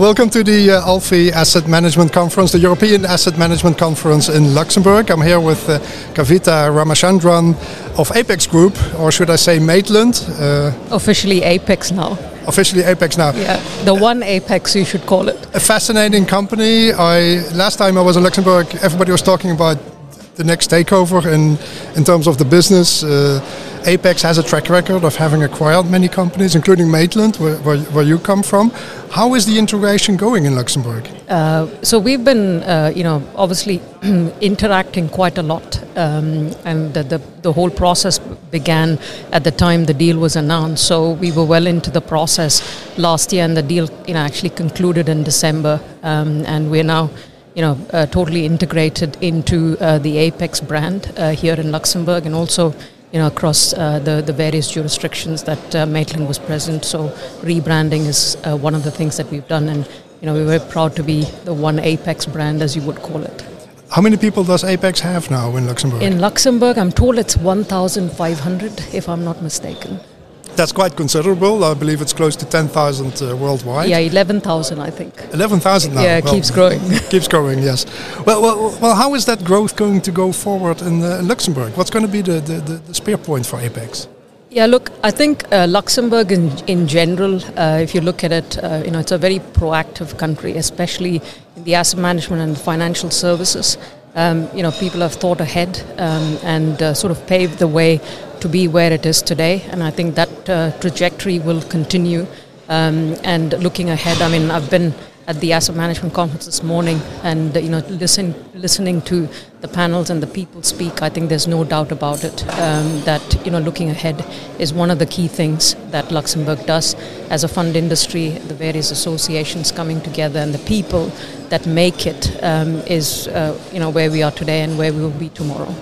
Welcome to the uh, ALFI Asset Management Conference, the European Asset Management Conference in Luxembourg. I'm here with uh, Kavitha Ramachandran of Apex Group, or should I say Maitland? Uh, officially Apex now. Officially Apex now. Yeah, the one Apex you should call it. A fascinating company. I last time I was in Luxembourg, everybody was talking about the next takeover in in terms of the business. Uh, Apex has a track record of having acquired many companies, including Maitland, where, where, where you come from. How is the integration going in Luxembourg? Uh, so we've been, uh, you know, obviously interacting quite a lot, um, and the, the, the whole process began at the time the deal was announced. So we were well into the process last year, and the deal, you know, actually concluded in December, um, and we're now you know, uh, totally integrated into uh, the Apex brand uh, here in Luxembourg and also you know, across uh, the, the various jurisdictions that uh, Maitland was present. So rebranding is uh, one of the things that we've done, and you know, we're very proud to be the one Apex brand, as you would call it. How many people does Apex have now in Luxembourg? In Luxembourg, I'm told it's 1,500, if I'm not mistaken. That's quite considerable. I believe it's close to 10,000 uh, worldwide. Yeah, 11,000, I think. 11,000 now. Yeah, it well, keeps growing. keeps growing, yes. Well, well, well, how is that growth going to go forward in uh, Luxembourg? What's going to be the, the, the, the spear point for Apex? Yeah, look, I think uh, Luxembourg in, in general, uh, if you look at it, uh, you know, it's a very proactive country, especially in the asset management and financial services. Um, you know, people have thought ahead um, and uh, sort of paved the way to be where it is today, and I think that uh, trajectory will continue. Um, and looking ahead, I mean, I've been at the asset management conference this morning, and you know, listen, listening to the panels and the people speak, I think there's no doubt about it um, that you know, looking ahead is one of the key things that Luxembourg does as a fund industry. The various associations coming together and the people that make it um, is uh, you know where we are today and where we will be tomorrow.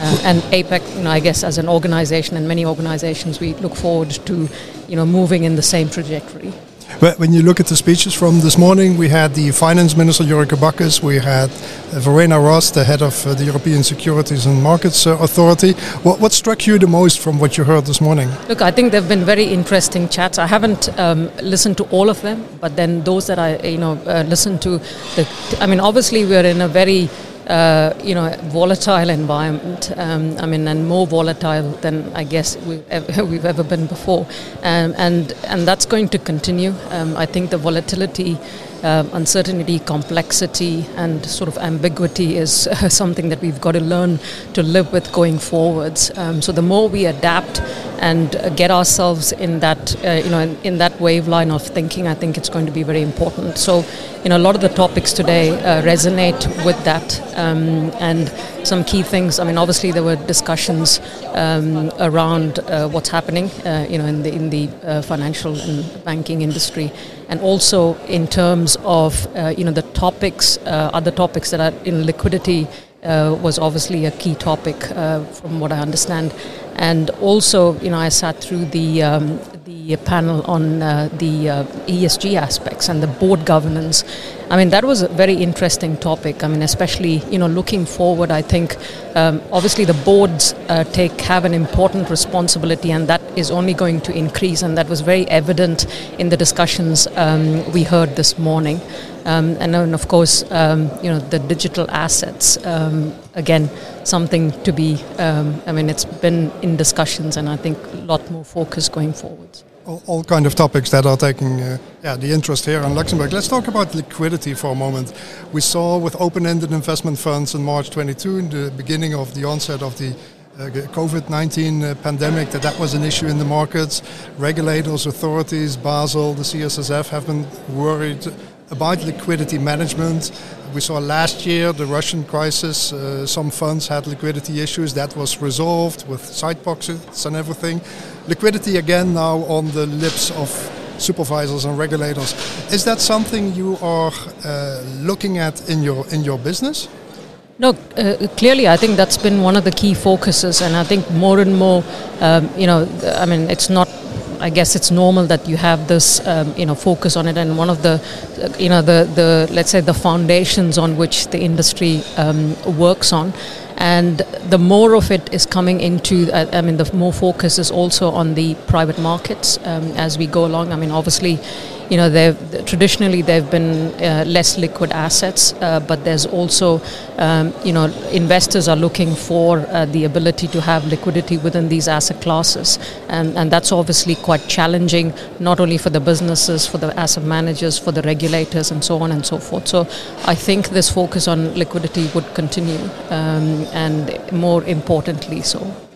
Uh, and Apex, you know, I guess as an organization and many organizations, we look forward to, you know, moving in the same trajectory. But when you look at the speeches from this morning, we had the finance minister Yuriko Backes, we had uh, Verena Ross, the head of uh, the European Securities and Markets uh, Authority. What, what, struck you the most from what you heard this morning? Look, I think they've been very interesting chats. I haven't um, listened to all of them, but then those that I, you know, uh, listened to, the, I mean, obviously we're in a very uh, you know, volatile environment. Um, I mean, and more volatile than I guess we've ever, we've ever been before, um, and and that's going to continue. Um, I think the volatility uh, uncertainty, complexity, and sort of ambiguity is uh, something that we've got to learn to live with going forwards. Um, so the more we adapt and uh, get ourselves in that, uh, you know, in, in, that wave line of thinking, I think it's going to be very important. So, you know, a lot of the topics today uh, resonate with that, um, and some key things. I mean, obviously there were discussions um, around uh, what's happening, you know, in the in the financial and banking industry, and also in terms of uh, you know the topics, uh, other topics that are in liquidity uh, was obviously a key topic uh, from what I understand, and also you know I sat through the um, the panel on uh, the uh, ESG aspects and the board governance. I mean that was a very interesting topic. I mean especially you know looking forward, I think um, obviously the boards take have an important responsibility, and that is only going to increase, and that was very evident in the discussions um, we heard this morning. Um, and then, of course, um, you know, the digital assets, um, again, something to be, um, I mean, it's been in discussions and I think a lot more focus going forward. All, all kind of topics that are taking uh, yeah, the interest here in Luxembourg. Let's talk about liquidity for a moment. We saw with open-ended investment funds in March 22, in the beginning of the onset of the uh, COVID-19 uh, pandemic that that was an issue in the markets. Regulators, authorities, Basel, the CSSF have been worried about liquidity management. We saw last year the Russian crisis, uh, some funds had liquidity issues. That was resolved with side pockets and everything. Liquidity again now on the lips of supervisors and regulators. Is that something you are uh, looking at in your in your business? No, uh, clearly, I think that's been one of the key focuses, and I think more and more, um, you know, I mean, it's not I guess it's normal that you have this, um, you know, focus on it. And one of the, you know, the, the let's say the foundations on which the industry um, works on, and the more of it is coming into, uh, I mean, the more focus is also on the private markets um, as we go along. I mean, obviously, you know, they've traditionally they've been uh, less liquid assets, uh, but there's also, um, you know, investors are looking for uh, the ability to have liquidity within these asset classes, and and that's obviously quite challenging, not only for the businesses, for the asset managers, for the regulators, and so on and so forth. So, I think this focus on liquidity would continue, um, and more importantly, so.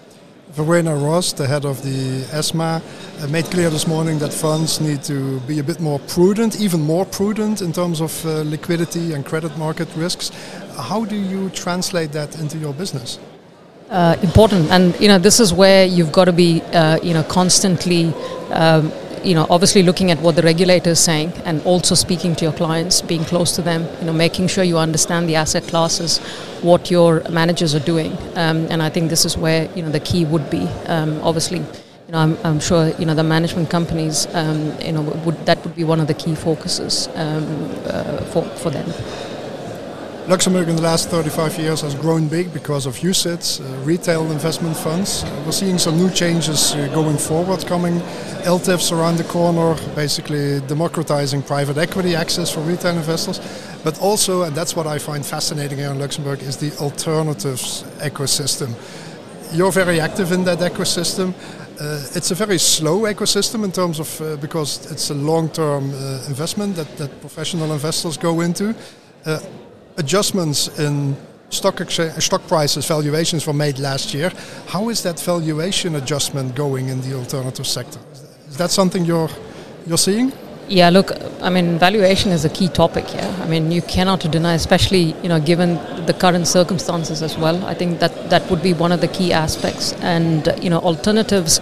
Verena Ross, the head of the ESMA, uh, made clear this morning that funds need to be a bit more prudent, even more prudent in terms of uh, liquidity and credit market risks. How do you translate that into your business? Uh, important, and you know this is where you've got to be, uh, you know, constantly. Um, you know, obviously looking at what the regulator is saying and also speaking to your clients, being close to them, you know, making sure you understand the asset classes, what your managers are doing. Um, and I think this is where, you know, the key would be. Um, obviously, you know, I'm, I'm, sure, you know, the management companies, um, you know, would, that would be one of the key focuses um, uh, for, for them. Luxembourg in the last 35 years has grown big because of UCITS, uh, retail investment funds. Uh, we're seeing some new changes uh, going forward coming. ELTIFs around the corner, basically democratizing private equity access for retail investors. But also, and that's what I find fascinating here in Luxembourg, is the alternatives ecosystem. You're very active in that ecosystem. Uh, it's a very slow ecosystem in terms of uh, because it's a long-term uh, investment that, that professional investors go into adjustments in stock uh, stock prices valuations were made last year. How is that valuation adjustment going in the alternative sector? Is that something you're you're seeing? Yeah, look, I mean, valuation is a key topic here. I mean, you cannot deny, especially you know, given the current circumstances as well. I think that that would be one of the key aspects, and you know, alternatives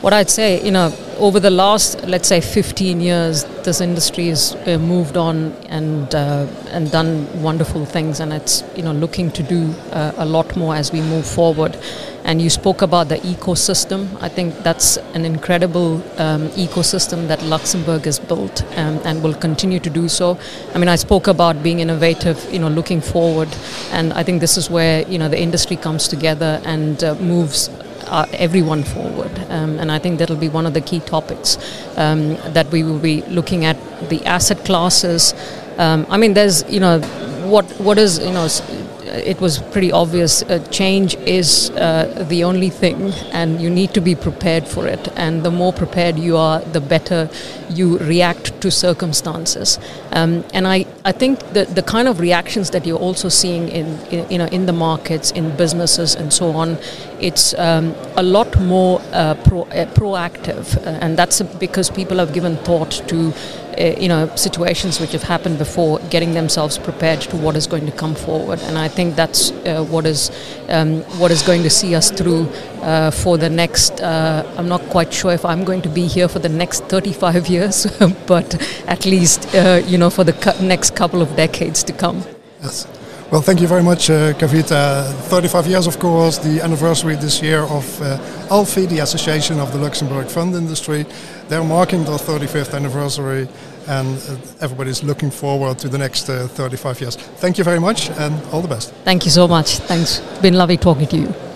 what I'd say, you know, over the last, let's say, 15 years, this industry has uh, moved on and uh, and done wonderful things, and it's you know looking to do uh, a lot more as we move forward. And you spoke about the ecosystem. I think that's an incredible um, ecosystem that Luxembourg has built um, and will continue to do so. I mean, I spoke about being innovative, you know, looking forward, and I think this is where you know the industry comes together and uh, moves uh, everyone forward. Um, and I think that'll be one of the key topics um, that we will be looking at the asset classes. Um, I mean, there's, you know, what what is, you know, it was pretty obvious. Uh, change is uh, the only thing, and you need to be prepared for it. And the more prepared you are, the better you react to circumstances. Um, and I, I think that the kind of reactions that you're also seeing in, in you know in the markets, in businesses, and so on, it's um, a lot more uh, pro, uh, proactive, uh, and that's because people have given thought to uh, you know situations which have happened before, getting themselves prepared to what is going to come forward. And I think that's uh, what is um, what is going to see us through uh, for the next. Uh, I'm not quite sure if I'm going to be here for the next 35 years, but at least uh, you know for the cu- next couple of decades to come. Yes. Well, thank you very much, uh, Kavitha. 35 years, of course, the anniversary this year of uh, ALFI, the Association of the Luxembourg Fund Industry. They're marking their 35th anniversary, and uh, everybody's looking forward to the next uh, 35 years. Thank you very much, and all the best. Thank you so much. Thanks. It's been lovely talking to you.